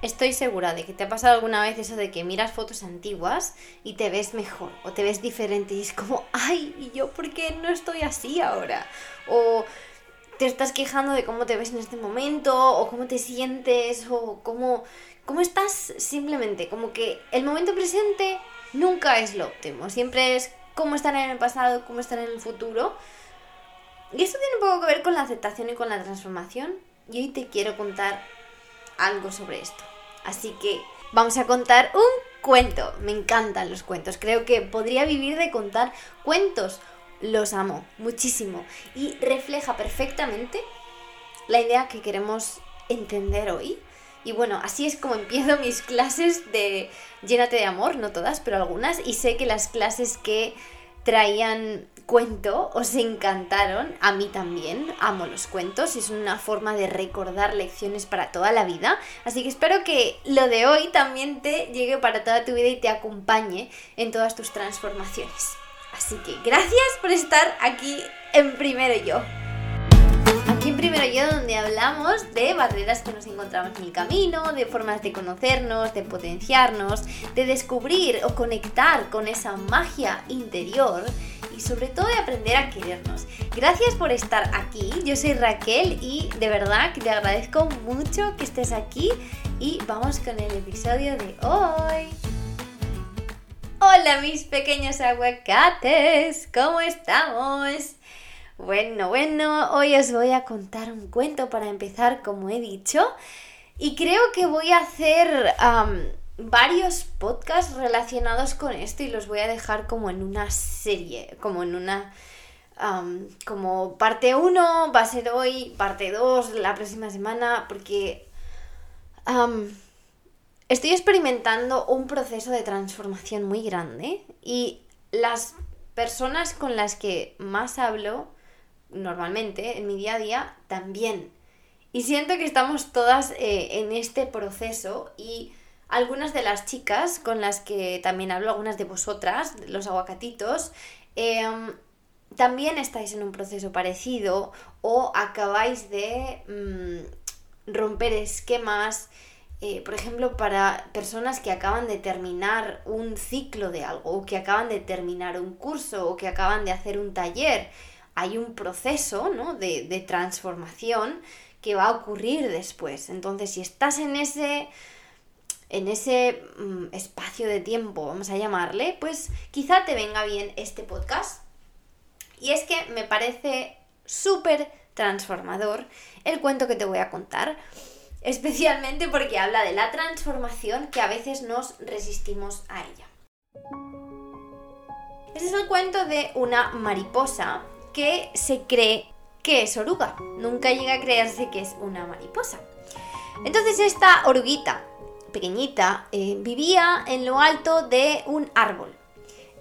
Estoy segura de que te ha pasado alguna vez eso de que miras fotos antiguas y te ves mejor o te ves diferente y es como, ay, ¿y yo por qué no estoy así ahora? O te estás quejando de cómo te ves en este momento o cómo te sientes o cómo, cómo estás simplemente. Como que el momento presente nunca es lo óptimo, siempre es cómo estar en el pasado, cómo estar en el futuro. Y esto tiene un poco que ver con la aceptación y con la transformación. Y hoy te quiero contar algo sobre esto. Así que vamos a contar un cuento. Me encantan los cuentos. Creo que podría vivir de contar cuentos. Los amo muchísimo. Y refleja perfectamente la idea que queremos entender hoy. Y bueno, así es como empiezo mis clases de Llénate de amor, no todas, pero algunas. Y sé que las clases que traían cuento os encantaron, a mí también, amo los cuentos, es una forma de recordar lecciones para toda la vida, así que espero que lo de hoy también te llegue para toda tu vida y te acompañe en todas tus transformaciones. Así que gracias por estar aquí en Primero Yo. Aquí en Primero Yo donde hablamos de barreras que nos encontramos en el camino, de formas de conocernos, de potenciarnos, de descubrir o conectar con esa magia interior y sobre todo de aprender a querernos. Gracias por estar aquí, yo soy Raquel y de verdad que te agradezco mucho que estés aquí y vamos con el episodio de hoy. Hola mis pequeños aguacates, ¿cómo estamos? Bueno, bueno, hoy os voy a contar un cuento para empezar, como he dicho, y creo que voy a hacer varios podcasts relacionados con esto y los voy a dejar como en una serie, como en una... como parte 1 va a ser hoy, parte 2 la próxima semana, porque estoy experimentando un proceso de transformación muy grande y las personas con las que más hablo normalmente en mi día a día también. Y siento que estamos todas eh, en este proceso y algunas de las chicas con las que también hablo, algunas de vosotras, los aguacatitos, em, también estáis en un proceso parecido o acabáis de mm, romper esquemas, eh, por ejemplo, para personas que acaban de terminar un ciclo de algo, o que acaban de terminar un curso, o que acaban de hacer un taller, hay un proceso ¿no? de, de transformación que va a ocurrir después. Entonces, si estás en ese en ese mm, espacio de tiempo, vamos a llamarle, pues quizá te venga bien este podcast. Y es que me parece súper transformador el cuento que te voy a contar, especialmente porque habla de la transformación que a veces nos resistimos a ella. Este es el cuento de una mariposa que se cree que es oruga. Nunca llega a creerse que es una mariposa. Entonces esta oruguita pequeñita, eh, vivía en lo alto de un árbol.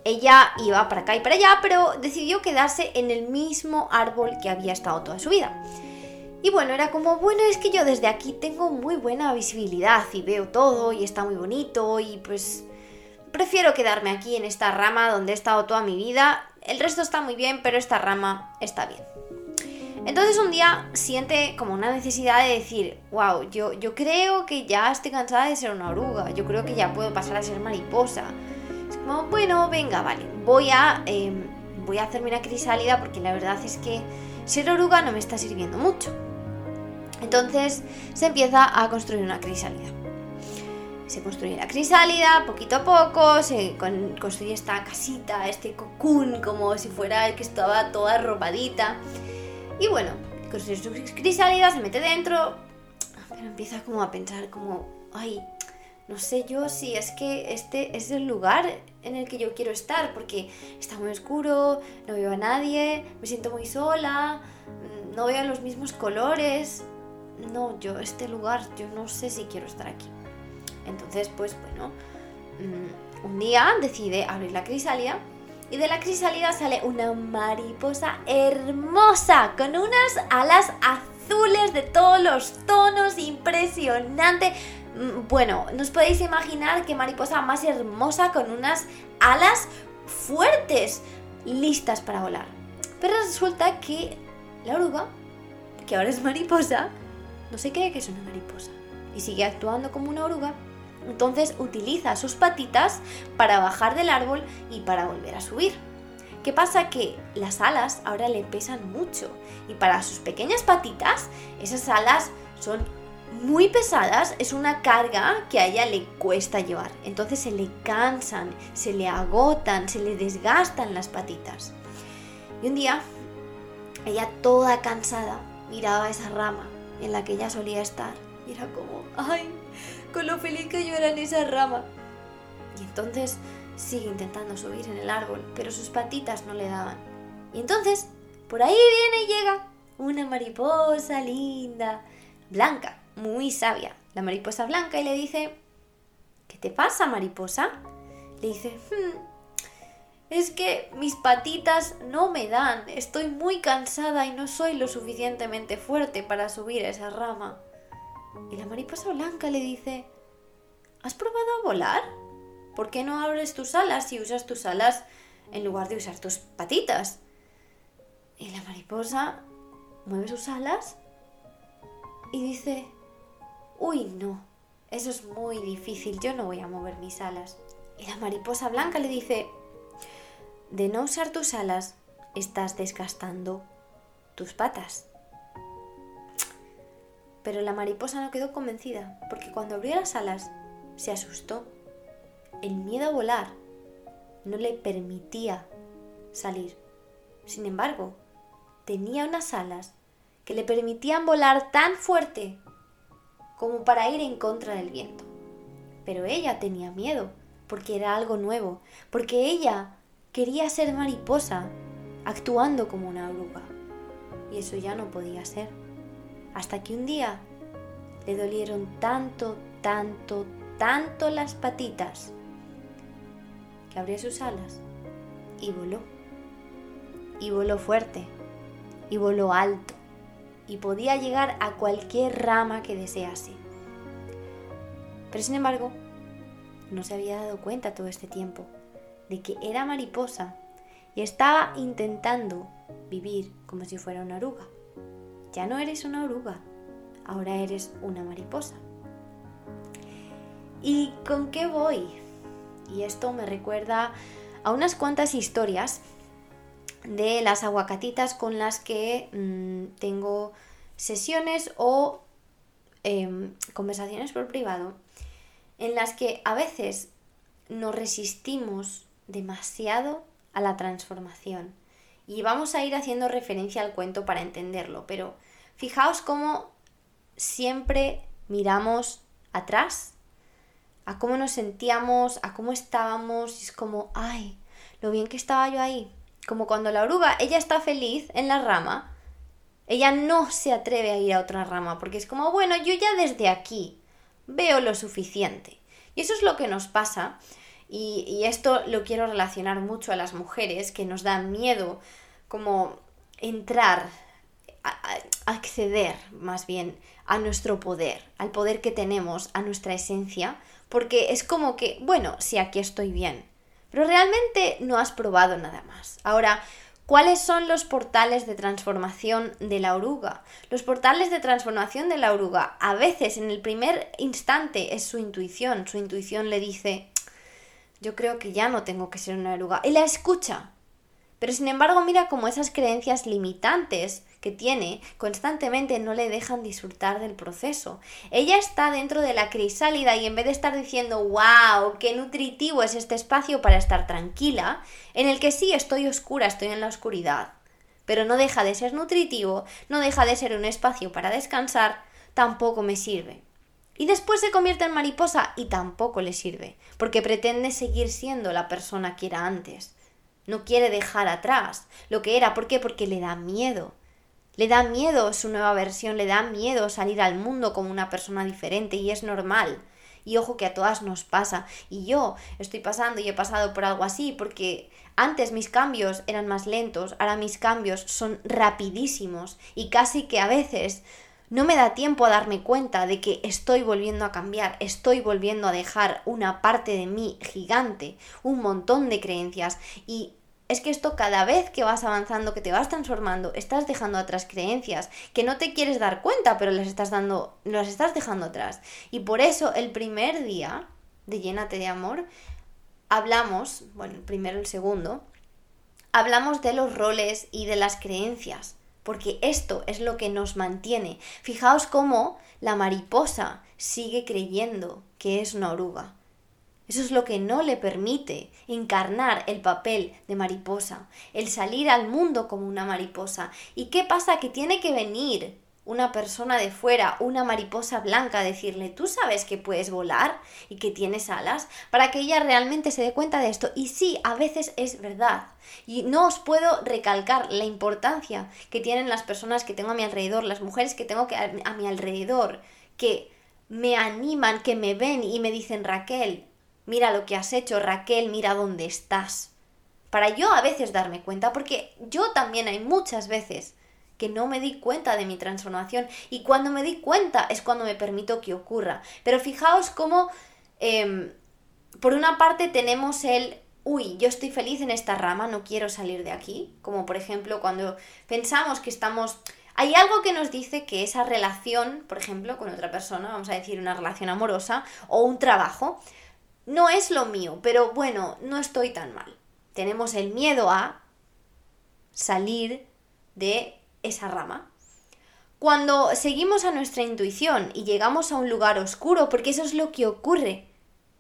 Ella iba para acá y para allá, pero decidió quedarse en el mismo árbol que había estado toda su vida. Y bueno, era como, bueno, es que yo desde aquí tengo muy buena visibilidad y veo todo y está muy bonito y pues prefiero quedarme aquí en esta rama donde he estado toda mi vida. El resto está muy bien, pero esta rama está bien. Entonces un día siente como una necesidad de decir, wow, yo, yo creo que ya estoy cansada de ser una oruga, yo creo que ya puedo pasar a ser mariposa. Es como, bueno, venga, vale, voy a, em, voy a hacerme una crisálida porque la verdad es que ser oruga no me está sirviendo mucho. Entonces se empieza a construir una crisálida. Se construye la crisálida poquito a poco, se construye esta casita, este cocoon, como si fuera el que estaba toda arropadita. Y bueno, con su crisálida se mete dentro, pero empieza como a pensar como, ay, no sé yo si es que este es el lugar en el que yo quiero estar, porque está muy oscuro, no veo a nadie, me siento muy sola, mm, no veo los mismos colores. No, yo este lugar, yo no sé si quiero estar aquí. Entonces, pues bueno, mm, un día decide abrir la crisálida y de la crisálida sale una mariposa hermosa con unas alas azules de todos los tonos, impresionante. Mm, bueno, no os podéis imaginar qué mariposa más hermosa con unas alas fuertes, listas para volar. Pero resulta que la oruga, que ahora es mariposa, no se cree que es una mariposa. y sigue actuando como una oruga, entonces utiliza sus patitas para bajar del árbol y para volver a subir. ¿Qué pasa? Que las alas ahora le pesan mucho y para sus pequeñas patitas esas alas son muy pesadas, es una carga que a ella le cuesta llevar. Entonces se le cansan, se le agotan, se le desgastan las patitas. Y un día, ella toda cansada miraba esa rama en la que ella solía estar y era como, ay, con lo feliz que yo era en esa rama. Y entonces sigue intentando subir en el árbol, pero sus patitas no le daban. Y entonces, por ahí viene y llega una mariposa linda, blanca, muy sabia. La mariposa blanca y le dice, ¿qué te pasa, mariposa? Le dice, hmm, es que mis patitas no me dan, estoy muy cansada y no soy lo suficientemente fuerte para subir a esa rama. Y la mariposa blanca le dice, ¿has probado a volar? ¿Por qué no abres tus alas y usas tus alas en lugar de usar tus patitas? Y la mariposa mueve sus alas y dice, uy, no, eso es muy difícil, yo no voy a mover mis alas. Y la mariposa blanca le dice, de no usar tus alas, estás desgastando tus patas. Pero la mariposa no quedó convencida, porque cuando abrió las alas, se asustó el miedo a volar no le permitía salir. Sin embargo, tenía unas alas que le permitían volar tan fuerte como para ir en contra del viento. Pero ella tenía miedo, porque era algo nuevo, porque ella quería ser mariposa, actuando como una oruga. Y eso ya no podía ser. Hasta que un día le dolieron tanto, tanto, tanto las patitas abrió sus alas y voló. Y voló fuerte, y voló alto, y podía llegar a cualquier rama que desease. Pero sin embargo, no se había dado cuenta todo este tiempo de que era mariposa y estaba intentando vivir como si fuera una oruga. Ya no eres una oruga, ahora eres una mariposa. ¿Y con qué voy? Y esto me recuerda a unas cuantas historias de las aguacatitas con las que mm, tengo sesiones o em, conversaciones por privado en las que a veces nos resistimos demasiado a la transformación. Y vamos a ir haciendo referencia al cuento para entenderlo, pero fijaos cómo siempre miramos atrás a cómo nos sentíamos, a cómo estábamos, y es como, ay, lo bien que estaba yo ahí. Como cuando la oruga, ella está feliz en la rama, ella no se atreve a ir a otra rama, porque es como, bueno, yo ya desde aquí veo lo suficiente. Y eso es lo que nos pasa, y, y esto lo quiero relacionar mucho a las mujeres, que nos dan miedo como entrar, acceder más bien a nuestro poder, al poder que tenemos, a nuestra esencia, porque es como que, bueno, sí, aquí estoy bien, pero realmente no has probado nada más. Ahora, ¿cuáles son los portales de transformación de la oruga? Los portales de transformación de la oruga, a veces en el primer instante es su intuición, su intuición le dice, yo creo que ya no tengo que ser una oruga, y la escucha. Pero sin embargo, mira cómo esas creencias limitantes tiene constantemente no le dejan disfrutar del proceso. Ella está dentro de la crisálida y en vez de estar diciendo, wow, qué nutritivo es este espacio para estar tranquila, en el que sí estoy oscura, estoy en la oscuridad, pero no deja de ser nutritivo, no deja de ser un espacio para descansar, tampoco me sirve. Y después se convierte en mariposa y tampoco le sirve, porque pretende seguir siendo la persona que era antes. No quiere dejar atrás lo que era. ¿Por qué? Porque le da miedo. Le da miedo su nueva versión, le da miedo salir al mundo como una persona diferente y es normal. Y ojo que a todas nos pasa. Y yo estoy pasando y he pasado por algo así porque antes mis cambios eran más lentos, ahora mis cambios son rapidísimos y casi que a veces no me da tiempo a darme cuenta de que estoy volviendo a cambiar, estoy volviendo a dejar una parte de mí gigante, un montón de creencias y es que esto cada vez que vas avanzando, que te vas transformando, estás dejando atrás creencias que no te quieres dar cuenta, pero las estás dando, las estás dejando atrás. Y por eso el primer día de Llénate de Amor hablamos, bueno, el primero, el segundo, hablamos de los roles y de las creencias, porque esto es lo que nos mantiene. Fijaos cómo la mariposa sigue creyendo que es una oruga. Eso es lo que no le permite encarnar el papel de mariposa, el salir al mundo como una mariposa. ¿Y qué pasa? Que tiene que venir una persona de fuera, una mariposa blanca, a decirle, tú sabes que puedes volar y que tienes alas, para que ella realmente se dé cuenta de esto. Y sí, a veces es verdad. Y no os puedo recalcar la importancia que tienen las personas que tengo a mi alrededor, las mujeres que tengo a mi alrededor, que me animan, que me ven y me dicen, Raquel, mira lo que has hecho, Raquel, mira dónde estás. Para yo a veces darme cuenta, porque yo también hay muchas veces que no me di cuenta de mi transformación y cuando me di cuenta es cuando me permito que ocurra. Pero fijaos cómo, em, por una parte tenemos el, uy, yo estoy feliz en esta rama, no quiero salir de aquí, como por ejemplo cuando pensamos que estamos... Hay algo que nos dice que esa relación, por ejemplo, con otra persona, vamos a decir una relación amorosa o un trabajo, no es lo mío, pero bueno, no estoy tan mal. Tenemos el miedo a salir de esa rama. Cuando seguimos a nuestra intuición y llegamos a un lugar oscuro, porque eso es lo que ocurre,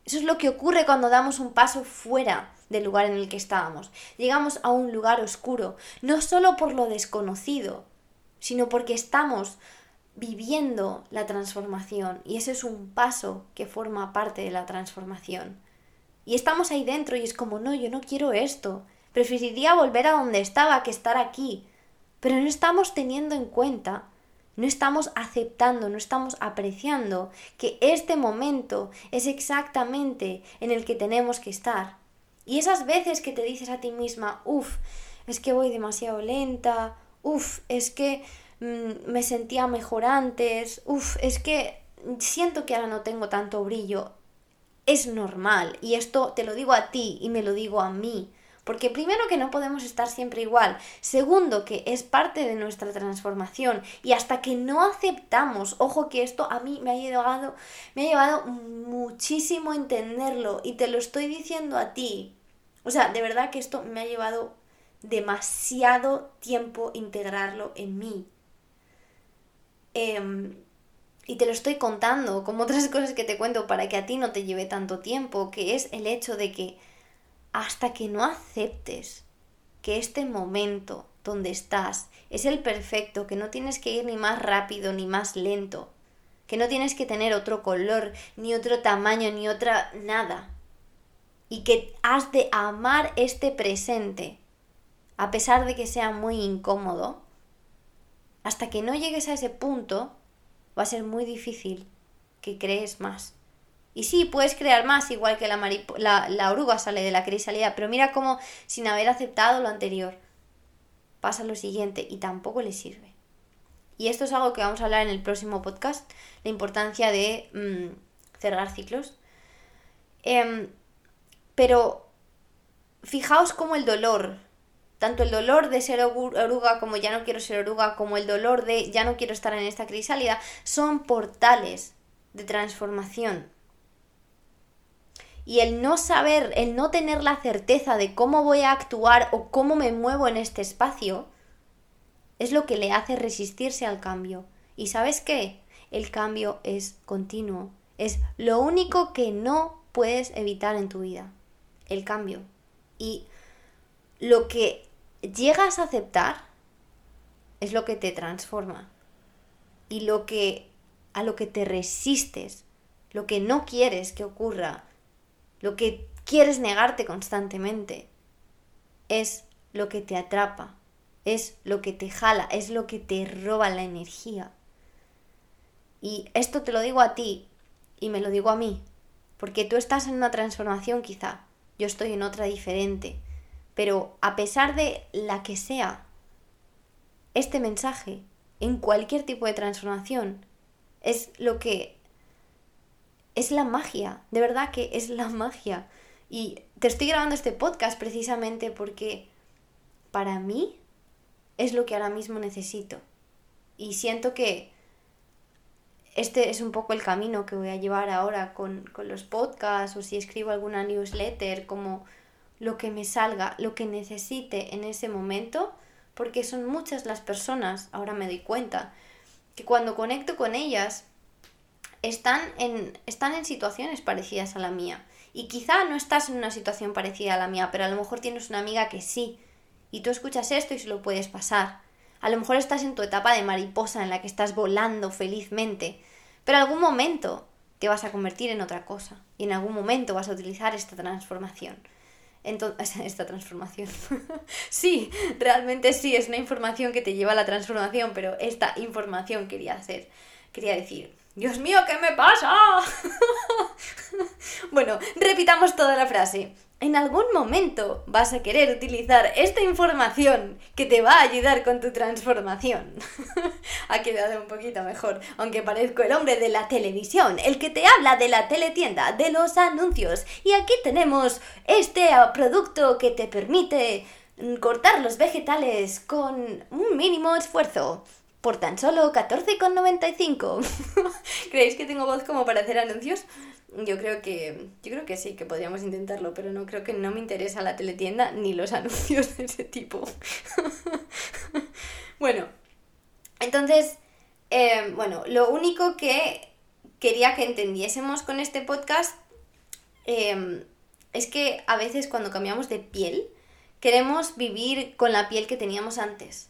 eso es lo que ocurre cuando damos un paso fuera del lugar en el que estábamos. Llegamos a un lugar oscuro, no solo por lo desconocido, sino porque estamos viviendo la transformación y ese es un paso que forma parte de la transformación. Y estamos ahí dentro y es como, no, yo no quiero esto, preferiría volver a donde estaba que estar aquí, pero no estamos teniendo en cuenta, no estamos aceptando, no estamos apreciando que este momento es exactamente en el que tenemos que estar. Y esas veces que te dices a ti misma, uff, es que voy demasiado lenta, uff, es que Mm, me sentía mejor antes, uff, es que siento que ahora no tengo tanto brillo. Es normal y esto te lo digo a ti y me lo digo a mí. Porque primero que no podemos estar siempre igual, segundo que es parte de nuestra transformación y hasta que no aceptamos, ojo que esto a mí me ha llevado, me ha llevado muchísimo entenderlo y te lo estoy diciendo a ti. O sea, de verdad que esto me ha llevado demasiado tiempo integrarlo en mí. Em, y te lo estoy contando, como otras cosas que te cuento para que a ti no te lleve tanto tiempo, que es el hecho de que hasta que no aceptes que este momento donde estás es el perfecto, que no tienes que ir ni más rápido ni más lento, que no tienes que tener otro color, ni otro tamaño, ni otra nada, y que has de amar este presente, a pesar de que sea muy incómodo, hasta que no llegues a ese punto, va a ser muy difícil que crees más. Y sí, puedes crear más, igual que la, la, la oruga sale de la crisalidad, pero mira cómo sin haber aceptado lo anterior, pasa lo siguiente y tampoco le sirve. Y esto es algo que vamos a hablar en el próximo podcast, la importancia de mm, cerrar ciclos. Em, pero fijaos cómo el dolor tanto el dolor de ser oruga como ya no quiero ser oruga, como el dolor de ya no quiero estar en esta crisálida, son portales de transformación. Y el no saber, el no tener la certeza de cómo voy a actuar o cómo me muevo en este espacio, es lo que le hace resistirse al cambio. ¿Y sabes qué? El cambio es continuo. Es lo único que no puedes evitar en tu vida. El cambio. Y lo que llegas a aceptar es lo que te transforma. Y lo que a lo que te resistes, lo que no quieres que ocurra, lo que quieres negarte constantemente, es lo que te atrapa, es lo que te jala, es lo que te roba la energía. Y esto te lo digo a ti y me lo digo a mí, porque tú estás en una transformación quizá, yo estoy en otra diferente, pero a pesar de la que sea este mensaje, en cualquier tipo de transformación, es lo que es la magia, de verdad que es la magia. Y te estoy grabando este podcast precisamente porque para mí es lo que ahora mismo necesito. Y siento que este es un poco el camino que voy a llevar ahora con, con los podcasts o si escribo alguna newsletter, como lo que me salga, lo que necesite en ese momento, porque son muchas las personas, ahora me doy cuenta, que cuando conecto con ellas están en, están en situaciones parecidas a la mía. Y quizá no estás en una situación parecida a la mía, pero a lo mejor tienes una amiga que sí. Y tú escuchas esto y se lo puedes pasar. A lo mejor estás en tu etapa de mariposa en la que estás volando felizmente. Pero algún momento te vas a convertir en otra cosa. Y en algún momento vas a utilizar esta transformación. Entonces, esta transformación. sí, realmente sí, es una información que te lleva a la transformación, pero esta información quería hacer, quería decir, Dios mío, ¿qué me pasa? bueno, repitamos toda la frase. En algún momento vas a querer utilizar esta información que te va a ayudar con tu transformación. Ha quedado un poquito mejor, aunque parezco el hombre de la televisión, el que te habla de la teletienda, de los anuncios. Y aquí tenemos este producto que te permite cortar los vegetales con un mínimo esfuerzo por tan solo 14,95. ¿Creéis que tengo voz como para hacer anuncios? Yo creo que yo creo que sí, que podríamos intentarlo, pero no creo que no me interesa la teletienda ni los anuncios de ese tipo. bueno, entonces, eh, bueno, lo único que quería que entendiésemos con este podcast eh, es que a veces cuando cambiamos de piel, queremos vivir con la piel que teníamos antes.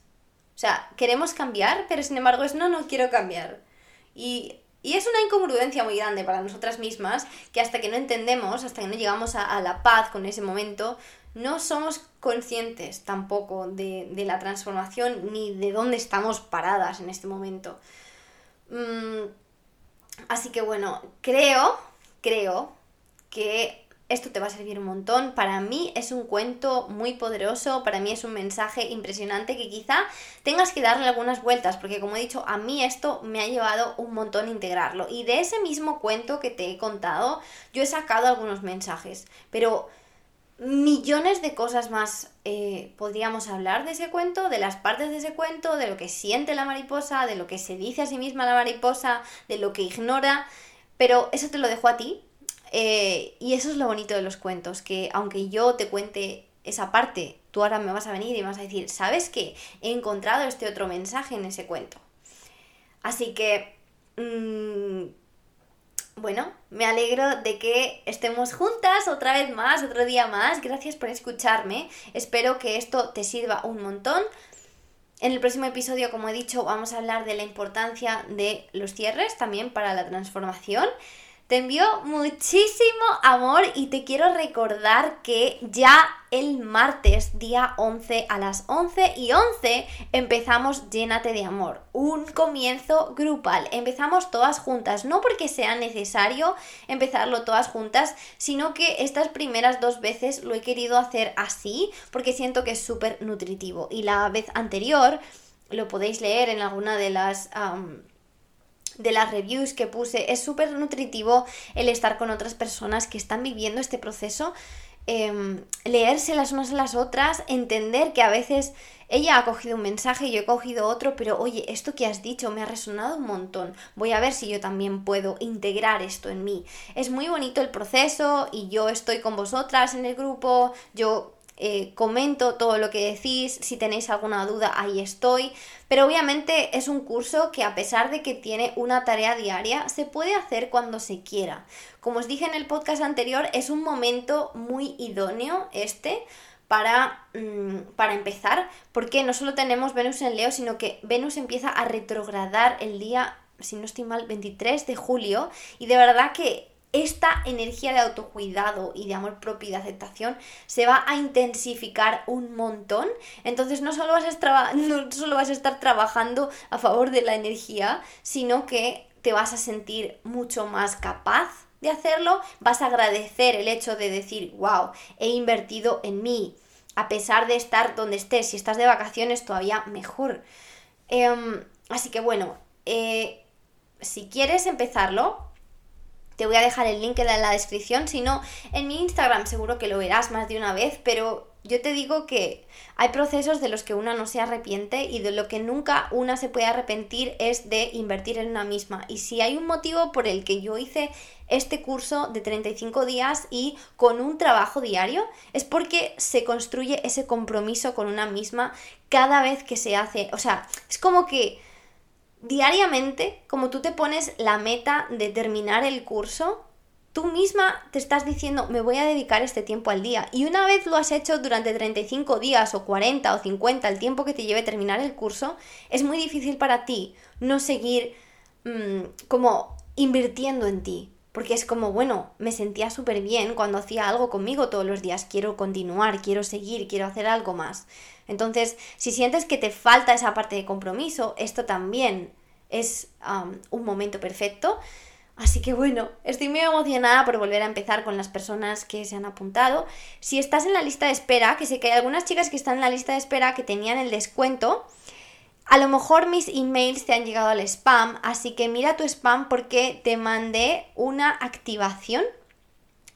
O sea, queremos cambiar, pero sin embargo es no, no quiero cambiar. Y, es una incongruencia muy grande para nosotras mismas que hasta que no entendemos, hasta que no llegamos a, la paz con ese momento, no somos conscientes tampoco de, la transformación ni de dónde estamos paradas en este momento. Mm, así que bueno, creo, creo que esto te va a servir un montón. Para mí es un cuento muy poderoso, para mí es un mensaje impresionante que quizá tengas que darle algunas vueltas, porque como he dicho, a mí esto me ha llevado un montón integrarlo. Y de ese mismo cuento que te he contado, yo he sacado algunos mensajes, pero millones de cosas más eh, podríamos hablar de ese cuento, de las partes de ese cuento, de lo que siente la mariposa, de lo que se dice a sí misma la mariposa, de lo que ignora, pero eso te lo dejo a ti eh, y eso es lo bonito de los cuentos, que aunque yo te cuente esa parte, tú ahora me vas a venir y vas a decir, ¿sabes qué? He encontrado este otro mensaje en ese cuento. Así que, mm, bueno, me alegro de que estemos juntas otra vez más, otro día más. Gracias por escucharme. Espero que esto te sirva un montón. En el próximo episodio, como he dicho, vamos a hablar de la importancia de los cierres también para la transformación. Te envío muchísimo amor y te quiero recordar que ya el martes, día 11 a las 11 y 11, empezamos Llénate de Amor, un comienzo grupal. Empezamos todas juntas, no porque sea necesario empezarlo todas juntas, sino que estas primeras dos veces lo he querido hacer así porque siento que es súper nutritivo. Y la vez anterior, lo podéis leer en alguna de las de las reviews que puse, es súper nutritivo el estar con otras personas que están viviendo este proceso, eh, leerse las unas a las otras, entender que a veces ella ha cogido un mensaje, y yo he cogido otro, pero oye, esto que has dicho me ha resonado un montón. Voy a ver si yo también puedo integrar esto en mí. Es muy bonito el proceso y yo estoy con vosotras en el grupo, yo eh, comento todo lo que decís, si tenéis alguna duda ahí estoy, pero obviamente es un curso que a pesar de que tiene una tarea diaria, se puede hacer cuando se quiera. Como os dije en el podcast anterior, es un momento muy idóneo este para, mm, para empezar, porque no solo tenemos Venus en Leo, sino que Venus empieza a retrogradar el día, si no estoy mal, 23 de julio, y de verdad que esta energía de autocuidado y de amor propio y de aceptación se va a intensificar un montón. Entonces no solo vas a estar, trabajando a favor de la energía, sino que te vas a sentir mucho más capaz de hacerlo, vas a agradecer el hecho de decir, wow, he invertido en mí, a pesar de estar donde estés, si estás de vacaciones todavía mejor. Em, así que bueno, eh, si quieres empezarlo, Te voy a dejar el link en la descripción, si no, en mi Instagram seguro que lo verás más de una vez, pero yo te digo que hay procesos de los que una no se arrepiente y de lo que nunca una se puede arrepentir es de invertir en una misma. Y si hay un motivo por el que yo hice este curso de 35 días y con un trabajo diario, es porque se construye ese compromiso con una misma cada vez que se hace. O sea, es como que diariamente, como tú te pones la meta de terminar el curso, tú misma te estás diciendo, me voy a dedicar este tiempo al día. Y una vez lo has hecho durante 35 días o 40 o 50, el tiempo que te lleve terminar el curso, es muy difícil para ti no seguir mm, como invirtiendo en ti. Porque es como, bueno, me sentía súper bien cuando hacía algo conmigo todos los días, quiero continuar, quiero seguir, quiero hacer algo más. Entonces, si sientes que te falta esa parte de compromiso, esto también es un momento perfecto Así que bueno, estoy muy emocionada por volver a empezar con las personas que se han apuntado. Si estás en la lista de espera, que sé que hay algunas chicas que están en la lista de espera que tenían el descuento, a lo mejor mis emails te han llegado al spam, así que mira tu spam porque te mandé una activación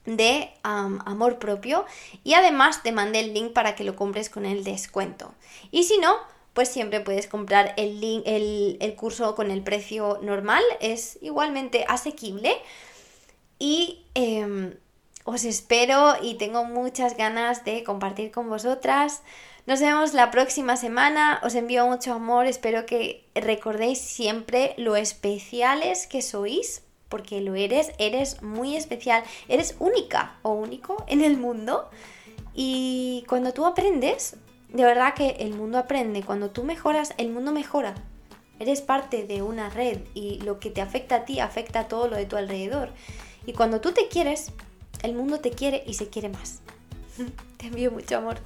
de amor propio y además te mandé el link para que lo compres con el descuento. Y si no, pues siempre puedes comprar el, curso con el precio normal, es igualmente asequible. Y em, os espero y tengo muchas ganas de compartir con vosotras. Nos vemos la próxima semana, os envío mucho amor, espero que recordéis siempre lo especiales que sois, porque lo eres, eres muy especial, eres única o único en el mundo. Y cuando tú aprendes, de verdad que el mundo aprende. Cuando tú mejoras, el mundo mejora. Eres parte de una red y lo que te afecta a ti afecta a todo lo de tu alrededor. Y cuando tú te quieres, el mundo te quiere y se quiere más. te envío mucho amor.